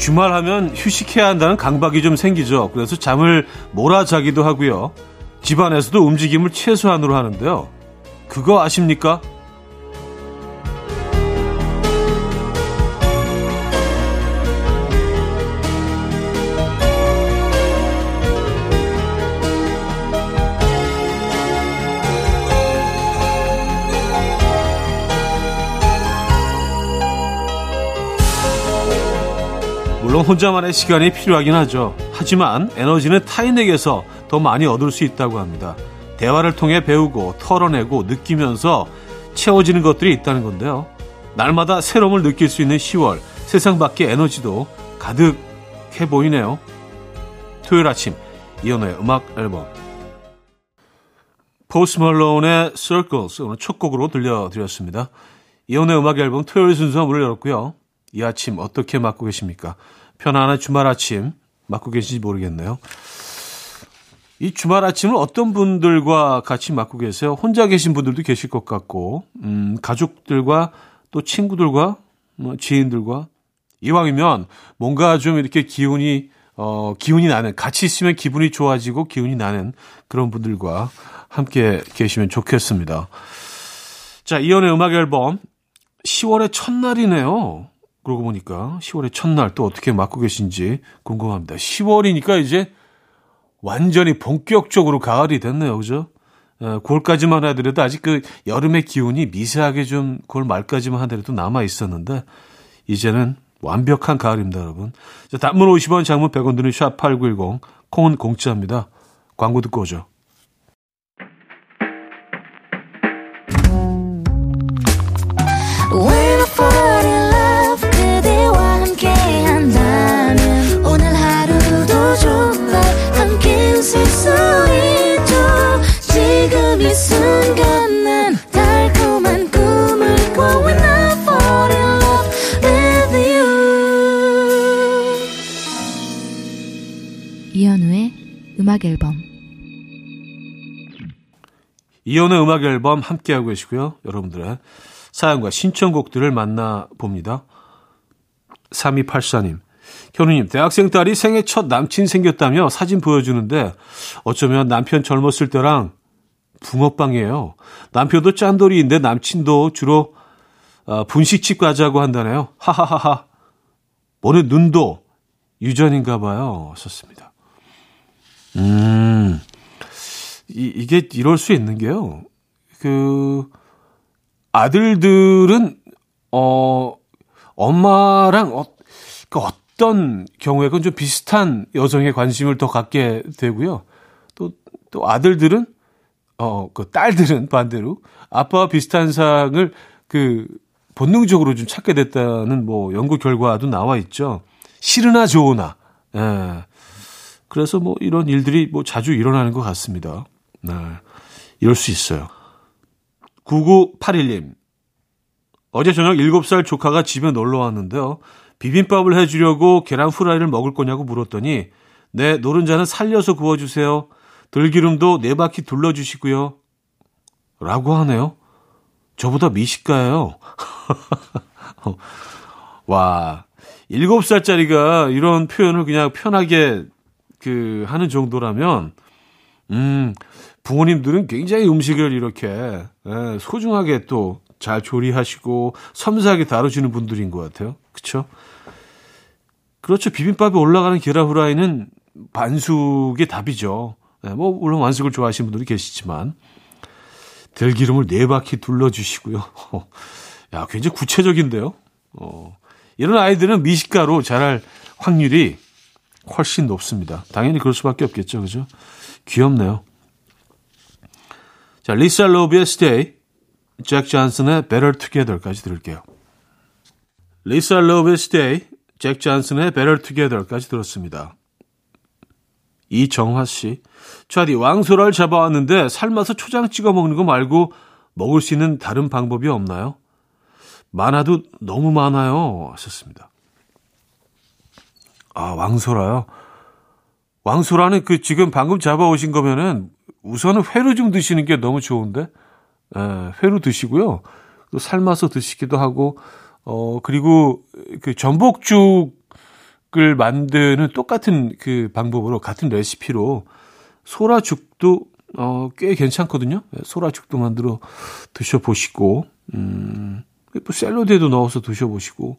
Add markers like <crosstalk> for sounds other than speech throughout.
주말하면 휴식해야 한다는 강박이 좀 생기죠. 그래서 잠을 몰아자기도 하고요. 집안에서도 움직임을 최소한으로 하는데요. 그거 아십니까? 물론 혼자만의 시간이 필요하긴 하죠. 하지만 에너지는 타인에게서 더 많이 얻을 수 있다고 합니다. 대화를 통해 배우고 털어내고 느끼면서 채워지는 것들이 있다는 건데요. 날마다 새로움을 느낄 수 있는 10월, 세상 밖의 에너지도 가득해 보이네요. 토요일 아침, 이연우의 음악 앨범. 포스 멀론의 Circles 오늘 첫 곡으로 들려드렸습니다. 이연우의 음악 앨범 토요일 순서 문을 열었고요. 이 아침 어떻게 맞고 계십니까? 편안한 주말 아침 맞고 계신지 모르겠네요. 이 주말 아침을 어떤 분들과 같이 맞고 계세요? 혼자 계신 분들도 계실 것 같고, 음, 가족들과 또 친구들과 뭐 지인들과 이왕이면 뭔가 좀 이렇게 기운이 어, 기운이 나는 같이 있으면 기분이 좋아지고 기운이 나는 그런 분들과 함께 계시면 좋겠습니다. 자, 이연의 음악 앨범 10월의 첫날이네요. 그러고 보니까 10월의 첫날 또 어떻게 맞고 계신지 궁금합니다. 10월이니까 이제 완전히 본격적으로 가을이 됐네요. 그죠? 9월까지만 하더라도 아직 그 여름의 기운이 미세하게 좀 9월 말까지만 하더라도 남아 있었는데 이제는 완벽한 가을입니다, 여러분. 자, 단문 50원, 장문 100원 드는 샵8910 콩은 공짜입니다. 광고 듣고 오죠. 음악 앨범 이연의 음악 앨범 함께하고 계시고요. 여러분들의 사연과 신청곡들을 만나봅니다. 3284님. 현우님, 대학생 딸이 생애 첫 남친 생겼다며 사진 보여주는데 어쩌면 남편 젊었을 때랑 붕어빵이에요. 남편도 짠돌이인데 남친도 주로 어, 분식집 가자고 한다네요. 하하하하. 오늘 눈도 유전인가 봐요. 썼습니다. 음, 이, 이게 이럴 수 있는 게요. 그, 아들들은, 어, 엄마랑 어, 그 어떤 경우에 그건 좀 비슷한 여성에 관심을 더 갖게 되고요. 또, 또 아들들은, 어, 그 딸들은 반대로 아빠와 비슷한 상을 그 본능적으로 좀 찾게 됐다는 뭐 연구 결과도 나와 있죠. 싫으나 좋으나. 예. 그래서 뭐 이런 일들이 뭐 자주 일어나는 것 같습니다. 네. 이럴 수 있어요. 9981님. 어제 저녁 7살 조카가 집에 놀러 왔는데요. 비빔밥을 해주려고 계란 후라이를 먹을 거냐고 물었더니 네, 노른자는 살려서 구워주세요. 들기름도 네 바퀴 둘러주시고요. 라고 하네요. 저보다 미식가예요. <laughs> 와, 7살짜리가 이런 표현을 그냥 편하게 그 하는 정도라면 음 부모님들은 굉장히 음식을 이렇게 예, 소중하게 또 잘 조리하시고 섬세하게 다루시는 분들인 것 같아요. 그렇죠? 그렇죠. 비빔밥에 올라가는 계란 후라이는 반숙의 답이죠. 예, 뭐 물론 완숙을 좋아하시는 분들이 계시지만 들기름을 네 바퀴 둘러주시고요. <laughs> 야 굉장히 구체적인데요. 어, 이런 아이들은 미식가로 자랄 확률이 훨씬 높습니다. 당연히 그럴 수밖에 없겠죠. 그죠? 귀엽네요. 자, 리사 로비의 Stay, 잭 존슨의 Better Together까지 들을게요. 리사 로비의 Stay, 잭 존슨의 Better Together까지 들었습니다. 이정화 씨. 차디 왕소라를 잡아왔는데 삶아서 초장 찍어 먹는 거 말고 먹을 수 있는 다른 방법이 없나요? 많아도 너무 많아요. 하셨습니다. 아, 왕소라요? 왕소라는 그 지금 방금 잡아오신 거면은 우선은 회로 좀 드시는 게 너무 좋은데, 에, 예, 회로 드시고요. 또 삶아서 드시기도 하고, 어, 그리고 그 전복죽 소라죽을 만드는 똑같은 그 방법으로 같은 레시피로 소라죽도 어, 꽤 괜찮거든요. 네, 소라죽도 만들어 드셔보시고, 음, 뭐 샐러드에도 넣어서 드셔보시고,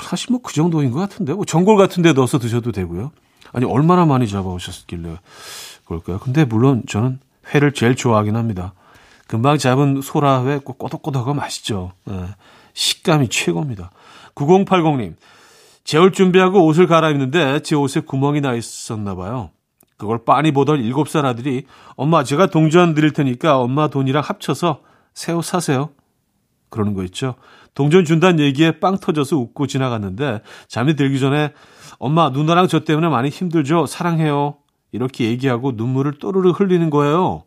사실 뭐 그 정도인 것 같은데, 뭐 전골 같은 데 넣어서 드셔도 되고요. 아니, 얼마나 많이 잡아오셨길래 그럴까요? 근데 물론 저는 회를 제일 좋아하긴 합니다. 금방 잡은 소라회 꼭 꼬덕꼬덕하고 맛있죠. 네, 식감이 최고입니다. 9080님, 재울 준비하고 옷을 갈아입는데 제 옷에 구멍이 나 있었나 봐요. 그걸 빤히 보던 7살 아들이 엄마 제가 동전 드릴 테니까 엄마 돈이랑 합쳐서 새 옷 사세요. 그러는 거 있죠. 동전 준다는 얘기에 빵 터져서 웃고 지나갔는데 잠이 들기 전에 엄마 누나랑 저 때문에 많이 힘들죠. 사랑해요. 이렇게 얘기하고 눈물을 또르르 흘리는 거예요.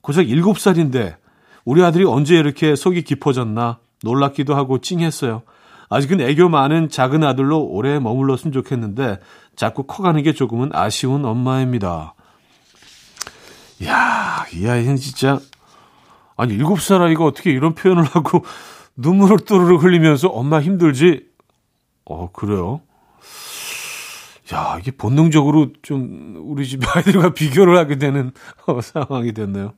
고작 7살인데 우리 아들이 언제 이렇게 속이 깊어졌나 놀랍기도 하고 찡했어요. 아직은 애교 많은 작은 아들로 오래 머물렀으면 좋겠는데 자꾸 커가는 게 조금은 아쉬운 엄마입니다. 이야, 이 아이는 진짜 아니 일곱 살 아이가 어떻게 이런 표현을 하고 <laughs> 눈물을 뚜루루 흘리면서 엄마 힘들지? 어 그래요? 야 이게 본능적으로 좀 우리 집 아이들과 <laughs> 비교를 하게 되는 <laughs> 어, 상황이 됐네요.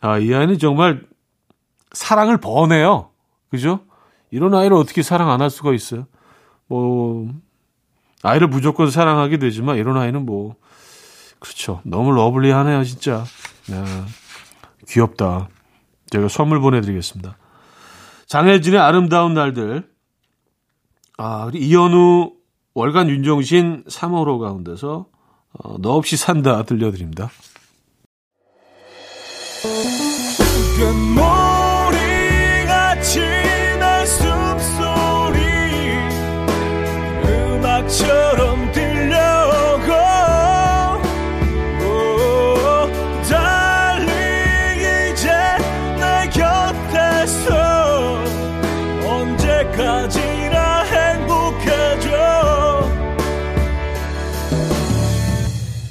아이 아이는 정말 사랑을 버네요. 그죠? 이런 아이를 어떻게 사랑 안 할 수가 있어요? 뭐 아이를 무조건 사랑하게 되지만 이런 아이는 뭐 그렇죠. 너무 러블리하네요, 진짜. 네. 귀엽다. 제가 선물 보내드리겠습니다. 장혜진의 아름다운 날들. 아, 이현우, 월간 윤종신 3호로 가운데서 어, 너 없이 산다 들려드립니다.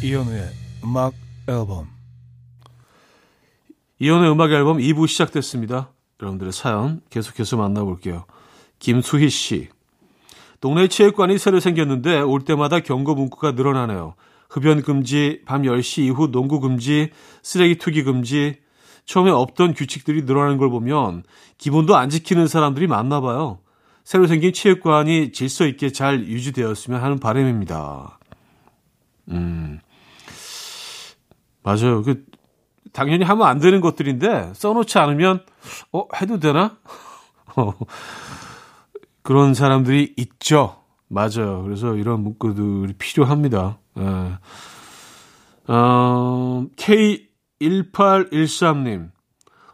이현우의 음악 앨범 이현우의 음악 앨범 2부 시작됐습니다. 여러분들의 사연 계속해서 만나볼게요. 김수희 씨. 동네 체육관이 새로 생겼는데 올 때마다 경고 문구가 늘어나네요. 흡연 금지, 밤 10시 이후 농구 금지, 쓰레기 투기 금지. 처음에 없던 규칙들이 늘어나는 걸 보면 기본도 안 지키는 사람들이 많나 봐요. 새로 생긴 체육관이 질서 있게 잘 유지되었으면 하는 바람입니다. 음. 맞아요. 그 당연히 하면 안 되는 것들인데 써놓지 않으면 어 해도 되나? <laughs> 어, 그런 사람들이 있죠. 맞아요. 그래서 이런 문구들이 필요합니다. 예. 어, K1813님.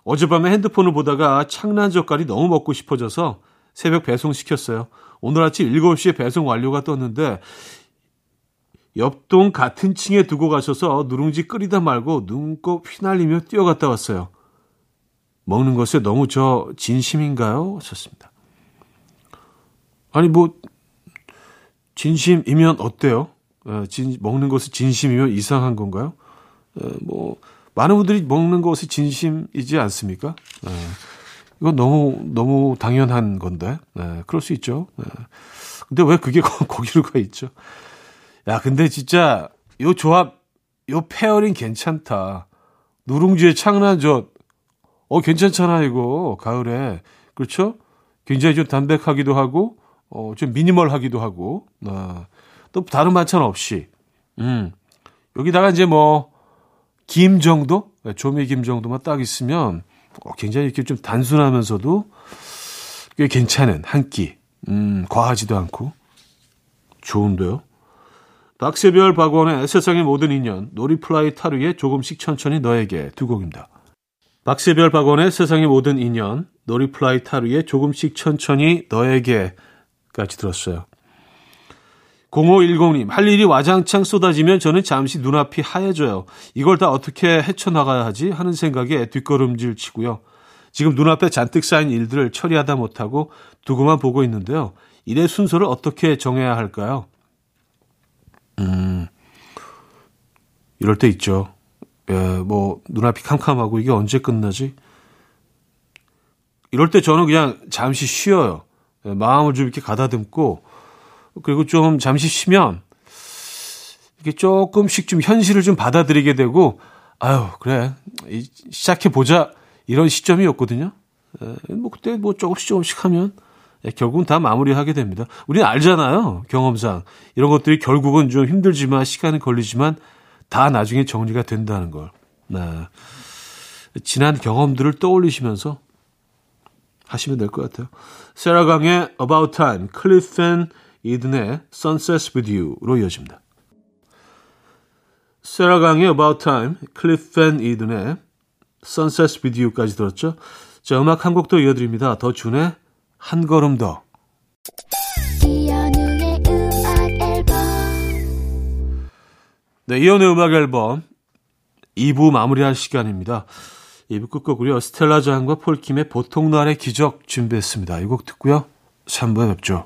어젯밤에 핸드폰을 보다가 창란 젓갈이 너무 먹고 싶어져서 새벽 배송 시켰어요. 오늘 아침 7시에 배송 완료가 떴는데 옆동 같은 층에 두고 가셔서 누룽지 끓이다 말고 눈곱 휘날리며 뛰어갔다 왔어요. 먹는 것에 너무 저 진심인가요? 하셨습니다. 아니 뭐 진심이면 어때요? 에, 진, 먹는 것이 진심이면 이상한 건가요? 에, 뭐 많은 분들이 먹는 것이 진심이지 않습니까? 에, 이건 너무 너무 당연한 건데, 네, 그럴 수 있죠. 네. 근데 왜 그게 <laughs> 거기로 가 있죠? 야, 근데 진짜 요 조합, 요 pairing 괜찮다. 누룽지에 창란젓. 어, 괜찮잖아, 이거. 가을에. 그렇죠? 굉장히 좀 담백하기도 하고, 어, 좀 minimal하기도 하고, 아, 또 다른 반찬 없이. 음. 여기다가 이제 뭐, 김 정도? 네, 조미 김 정도만 딱 있으면, 어, 굉장히 이렇게 좀 단순하면서도 꽤 괜찮은 한 끼. 음, 과하지도 않고. 좋은데요? 박새별 박원의 세상의 모든 인연, 노리플라이 타루의 조금씩 천천히 너에게 두 곡입니다. 박새별 박원의 세상의 모든 인연, 노리플라이 타루의 조금씩 천천히 너에게까지 들었어요. 0510님, 할 일이 와장창 쏟아지면 저는 잠시 눈앞이 하얘져요. 이걸 다 어떻게 헤쳐나가야 하지? 하는 생각에 뒷걸음질 치고요. 지금 눈앞에 잔뜩 쌓인 일들을 처리하다 못하고 두고만 보고 있는데요. 일의 순서를 어떻게 정해야 할까요? 음, 이럴 때 있죠. 예, 뭐, 눈앞이 캄캄하고 이게 언제 끝나지? 이럴 때 저는 그냥 잠시 쉬어요. 예, 마음을 좀 이렇게 가다듬고, 그리고 좀 잠시 쉬면 이게 조금씩 좀 현실을 좀 받아들이게 되고 아유 그래 시작해 보자 이런 시점이었거든요. 에, 뭐 그때 뭐 조금씩 조금씩 하면 예, 결국은 다 마무리하게 됩니다. 우리는 알잖아요 경험상 이런 것들이 결국은 좀 힘들지만 시간이 걸리지만 다 나중에 정리가 된다는 걸. 네. 지난 경험들을 떠올리시면서 하시면 될 것 같아요. 세라강의 About Time, 클리프 앤 이든의 Sunsets With You로 이어집니다. 세라강의 About Time, 클리프 앤 이든의 Sunsets With You까지 들었죠. 자, 음악 한 곡 더 이어드립니다. 더 준의 한 걸음 더. 네, 이현우의 음악 앨범 2부 마무리할 시간입니다. 2부 끝곡으로요. 스텔라 장과 폴킴의 보통날의 기적 준비했습니다. 이 곡 듣고요. 3부에 뵙죠.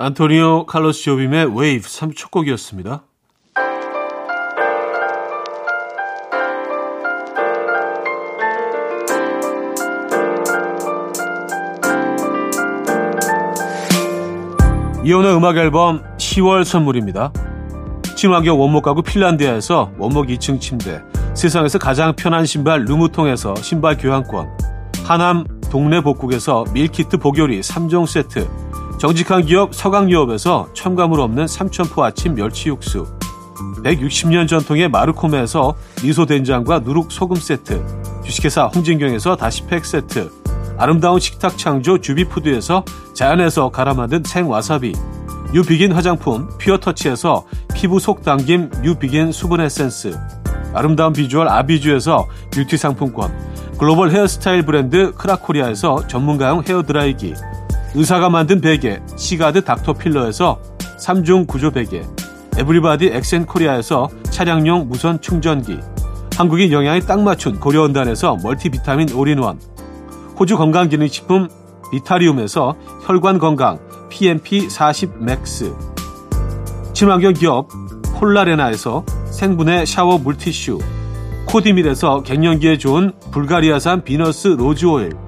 안토니오 칼로스 조빔의 웨이브 3첫 곡이었습니다. 이현우의 음악 앨범 10월 선물입니다. 친환경 원목 가구 핀란드에서 원목 2층 침대, 세상에서 가장 편한 신발 루무통에서 신발 교환권, 하남 동네 복국에서 밀키트 보교리 3종 세트, 정직한 기업 서강유업에서 첨가물 없는 삼천포 아침 멸치 육수, 160년 전통의 마르코메에서 미소된장과 누룩소금 세트, 주식회사 홍진경에서 다시팩 세트, 아름다운 식탁 창조 주비푸드에서 자연에서 갈아 만든 생와사비 뉴비긴 화장품 피어터치에서 피부 속 당김 뉴비긴 수분 에센스 아름다운 비주얼 아비주에서 뷰티 상품권 글로벌 헤어스타일 브랜드 크라코리아에서 전문가용 헤어드라이기 의사가 만든 베개 시가드 닥터필러에서 3중 구조 베개 에브리바디 엑센코리아에서 차량용 무선 충전기 한국인 영양에 딱 맞춘 고려원단에서 멀티비타민 올인원 호주 건강기능식품 비타리움에서 혈관 건강 PMP40 맥스 친환경 기업 폴라레나에서 생분해 샤워 물티슈 코디밀에서 갱년기에 좋은 불가리아산 비너스 로즈오일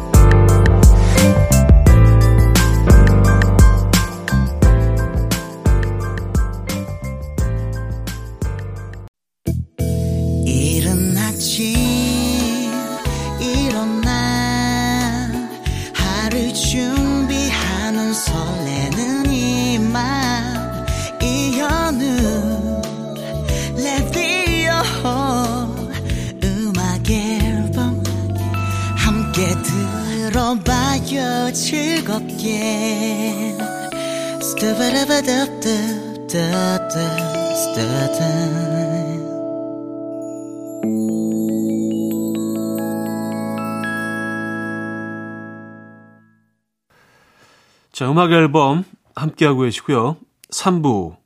즐겁게 자, 음악 앨범 함께하고 계시고요. 3부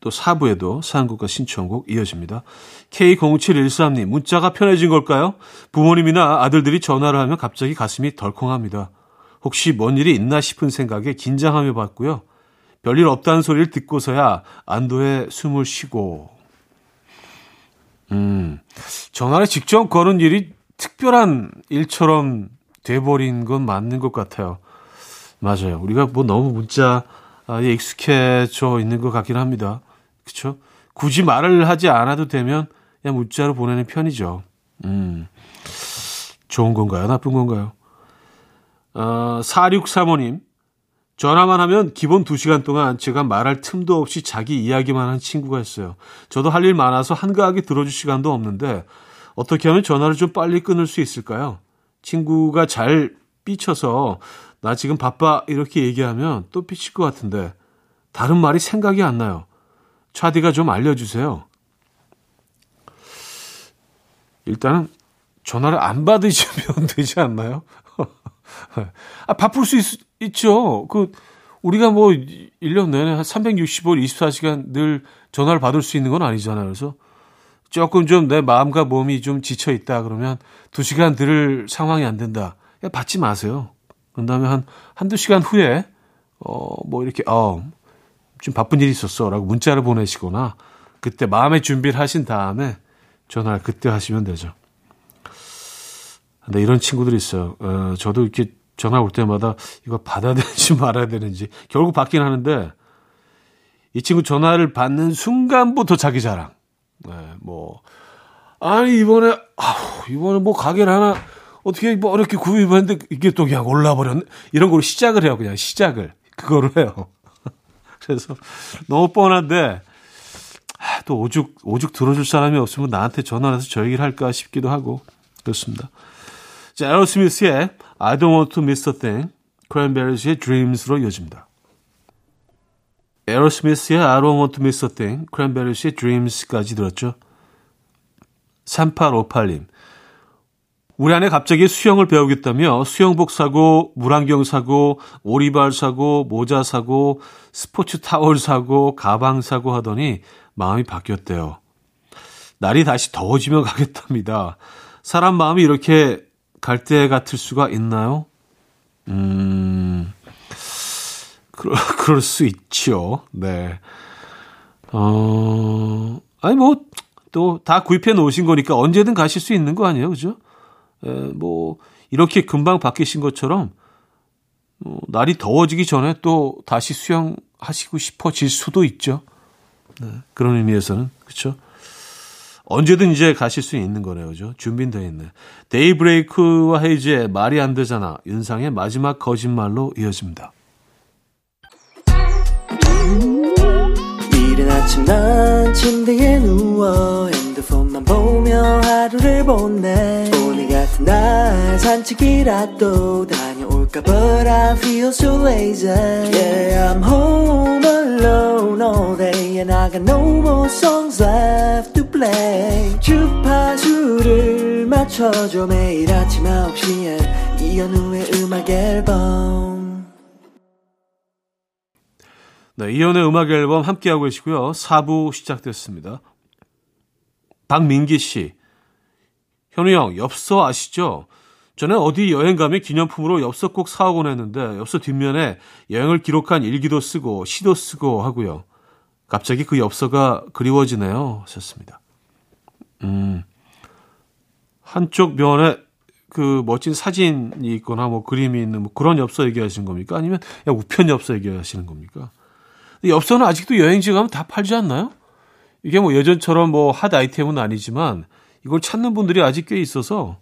또 4부에도 사연곡과 신청곡 이어집니다. K0713님, 문자가 편해진 걸까요? 부모님이나 아들들이 전화를 하면 갑자기 가슴이 덜컹합니다. 혹시 뭔 일이 있나 싶은 생각에 긴장하며 봤고요. 별일 없다는 소리를 듣고서야 안도의 숨을 쉬고. 음, 전화를 직접 거는 일이 특별한 일처럼 돼버린 건 맞는 것 같아요. 맞아요. 우리가 뭐 너무 문자에 익숙해져 있는 것 같긴 합니다. 그쵸? 굳이 말을 하지 않아도 되면 그냥 문자로 보내는 편이죠. 음, 좋은 건가요? 나쁜 건가요? 어, 4635님, 전화만 하면 기본 2시간 동안 제가 말할 틈도 없이 자기 이야기만 한 친구가 있어요. 저도 할 일 많아서 한가하게 들어줄 시간도 없는데 어떻게 하면 전화를 좀 빨리 끊을 수 있을까요? 친구가 잘 삐쳐서 나 지금 바빠 이렇게 얘기하면 또 삐칠 것 같은데 다른 말이 생각이 안 나요. 차디가 좀 알려주세요. 일단은 전화를 안 받으시면 <laughs> 되지 않나요? 아, 바쁠 수 있, 있죠. 그, 우리가 뭐, 1년 내내 한 365일 24시간 늘 전화를 받을 수 있는 건 아니잖아요. 그래서 조금 좀 내 마음과 몸이 좀 지쳐 있다 그러면 2시간 들을 상황이 안 된다. 받지 마세요. 그런 다음에 한, 한두 시간 후에, 어, 뭐 이렇게, 어, 좀 바쁜 일이 있었어. 라고 문자를 보내시거나, 그때 마음의 준비를 하신 다음에 전화를 그때 하시면 되죠. 근데 이런 친구들이 있어요. 어, 저도 이렇게 전화 올 때마다 이거 받아야 되는지 <laughs> 말아야 되는지 결국 받긴 하는데 이 친구 전화를 받는 순간부터 자기 자랑. 네, 뭐 아니 이번에 아우 이번에 뭐 가게를 하나 어떻게 뭐 어렵게 구입했는데 이게 또 그냥 올라버렸네 이런 걸로 시작을 해요 그냥 시작을 그거로 해요. <laughs> 그래서 너무 뻔한데 아, 또 오죽 오죽 들어줄 사람이 없으면 나한테 전화해서 저 얘기를 할까 싶기도 하고 그렇습니다. 자, 에어로스미스의 I Don't Want to Miss a Thing, 크랜베리스의 Dreams로 이어집니다. 에어로스미스의 I Don't Want to Miss a Thing, 크랜베리스의 Dreams까지 들었죠. 3858님. 우리 안에 갑자기 수영을 배우겠다며 수영복 사고, 물안경 사고, 오리발 사고, 모자 사고, 스포츠 타월 사고, 가방 사고 하더니 마음이 바뀌었대요. 날이 다시 더워지면 가겠답니다. 사람 마음이 이렇게 갈대 같을 수가 있나요? 음, 그럴, <laughs> 그럴 수 있죠. 네. 어, 아니, 뭐, 또 다 구입해 놓으신 거니까 언제든 가실 수 있는 거 아니에요? 그죠? 에, 뭐, 이렇게 금방 바뀌신 것처럼, 어, 날이 더워지기 전에 또 다시 수영하시고 싶어질 수도 있죠. 네, 그런 의미에서는, 그렇죠? 언제든 이제 가실 수 있는 거네요. 그죠? 준비는 돼 있네. 데이브레이크와 헤이즈의 말이 안 되잖아. 윤상의 마지막 거짓말로 이어집니다. 이른 아침 난 침대에 누워 핸드폰만 보며 하루를 보내 오늘 같은 날 산책이라도 다녀 올까 But I feel so lazy Yeah I'm home alone all day And I got no more songs left to play 주파수를 맞춰줘 매일 아침 9시에 이현우의 음악 앨범 네, 이현우의 음악 앨범 함께하고 계시고요 4부 시작됐습니다 박민기 씨 현우 형 엽서 아시죠? 전에 어디 여행 가면 기념품으로 엽서 꼭 사오곤 했는데 엽서 뒷면에 여행을 기록한 일기도 쓰고 시도 쓰고 하고요. 갑자기 그 엽서가 그리워지네요. 하셨습니다. 음, 한쪽 면에 그 멋진 사진이 있거나 뭐 그림이 있는 뭐 그런 엽서 얘기하시는 겁니까? 아니면 우편 엽서 얘기하시는 겁니까? 엽서는 아직도 여행지 가면 다 팔지 않나요? 이게 뭐 예전처럼 뭐 핫 아이템은 아니지만 이걸 찾는 분들이 아직 꽤 있어서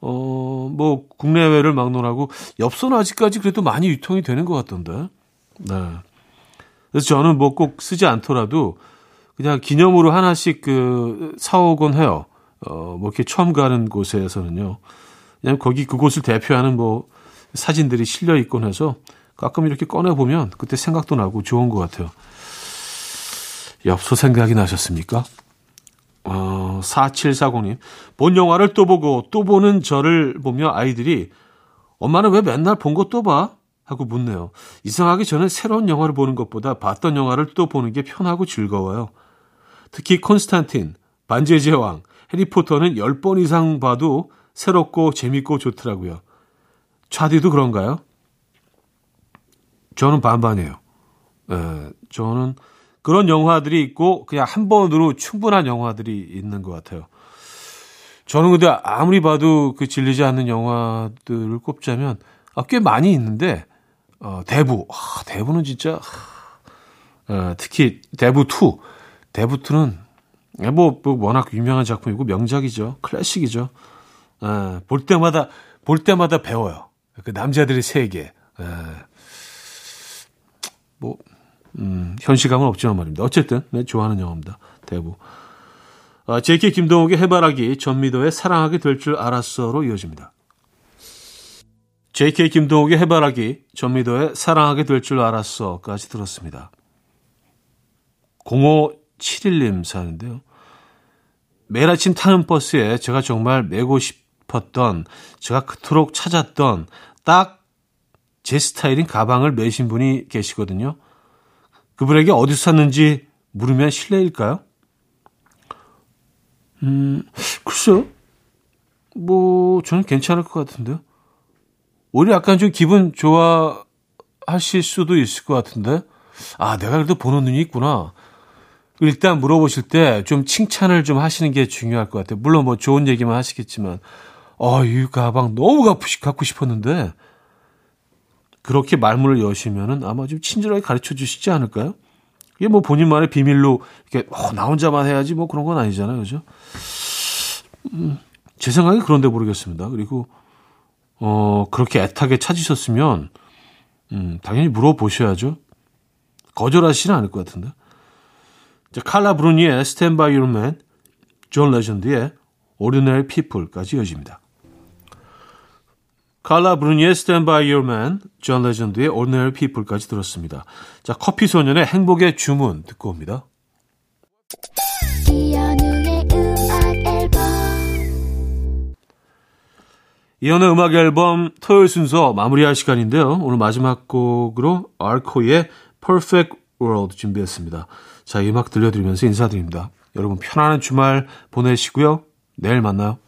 어, 뭐, 국내외를 막론하고, 엽서는 아직까지 그래도 많이 유통이 되는 것 같던데. 네. 그래서 저는 뭐 꼭 쓰지 않더라도, 그냥 기념으로 하나씩 그, 사오곤 해요. 어, 뭐 이렇게 처음 가는 곳에서는요. 그냥 거기 그곳을 대표하는 뭐, 사진들이 실려 있곤 해서, 가끔 이렇게 꺼내보면, 그때 생각도 나고 좋은 것 같아요. 엽서 생각이 나셨습니까? 어, 4740님. 본 영화를 또 보고 또 보는 저를 보며 아이들이 엄마는 왜 맨날 본 거 또 봐? 하고 묻네요. 이상하게 저는 새로운 영화를 보는 것보다 봤던 영화를 또 보는 게 편하고 즐거워요. 특히 콘스탄틴, 반지의 제왕, 해리포터는 10번 이상 봐도 새롭고 재밌고 좋더라고요. 차디도 그런가요? 저는 반반이에요. 에, 저는 그런 영화들이 있고 그냥 한 번으로 충분한 영화들이 있는 것 같아요. 저는 근데 아무리 봐도 그 질리지 않는 영화들을 꼽자면 아, 꽤 많이 있는데 어, 대부. 아, 대부는 진짜 어, 특히 대부 2 대부 2는 뭐, 뭐 워낙 유명한 작품이고 명작이죠. 클래식이죠. 어, 볼 때마다 볼 때마다 배워요. 그 남자들의 세계. 에, 뭐 음, 현실감은 없지만 말입니다. 어쨌든 네, 좋아하는 영화입니다. 대부. 아, JK 김동욱의 해바라기 전미도의 사랑하게 될 줄 알았어로 이어집니다. JK 김동욱의 해바라기 전미도의 사랑하게 될 줄 알았어까지 들었습니다. 0571님 사는데요. 매일 아침 타는 버스에 제가 정말 메고 싶었던, 제가 그토록 찾았던 딱 제 스타일인 가방을 매신 분이 계시거든요. 그분에게 어디서 샀는지 물으면 실례일까요? 음, 글쎄요. 뭐, 저는 괜찮을 것 같은데요. 오히려 약간 좀 기분 좋아하실 수도 있을 것 같은데. 아, 내가 그래도 보는 눈이 있구나. 일단 물어보실 때 좀 칭찬을 좀 하시는 게 중요할 것 같아요. 물론 뭐 좋은 얘기만 하시겠지만, 어, 이 가방 너무 갖고 싶었는데, 그렇게 말문을 여시면은 아마 좀 친절하게 가르쳐 주시지 않을까요? 이게 뭐 본인만의 비밀로 이렇게 어, 나 혼자만 해야지 뭐 그런 건 아니잖아요. 그죠? 음, 제 생각에 그런데 모르겠습니다. 그리고 어, 그렇게 애타게 찾으셨으면 음, 당연히 물어보셔야죠. 거절하시지는 않을 것 같은데. 자, 칼라 브루니의 Your Man, 존 레전드의 Ordinary People까지 이어집니다. 칼라 브루니의 Stand By Your Man, 존 레전드의 Ordinary People까지 들었습니다. 자, 커피 소년의 행복의 주문 듣고 옵니다. 이연의 음악 앨범 토요일 순서 마무리할 시간인데요. 오늘 마지막 곡으로 알코의 Perfect World 준비했습니다. 자, 이 음악 들려드리면서 인사드립니다. 여러분 편안한 주말 보내시고요. 내일 만나요.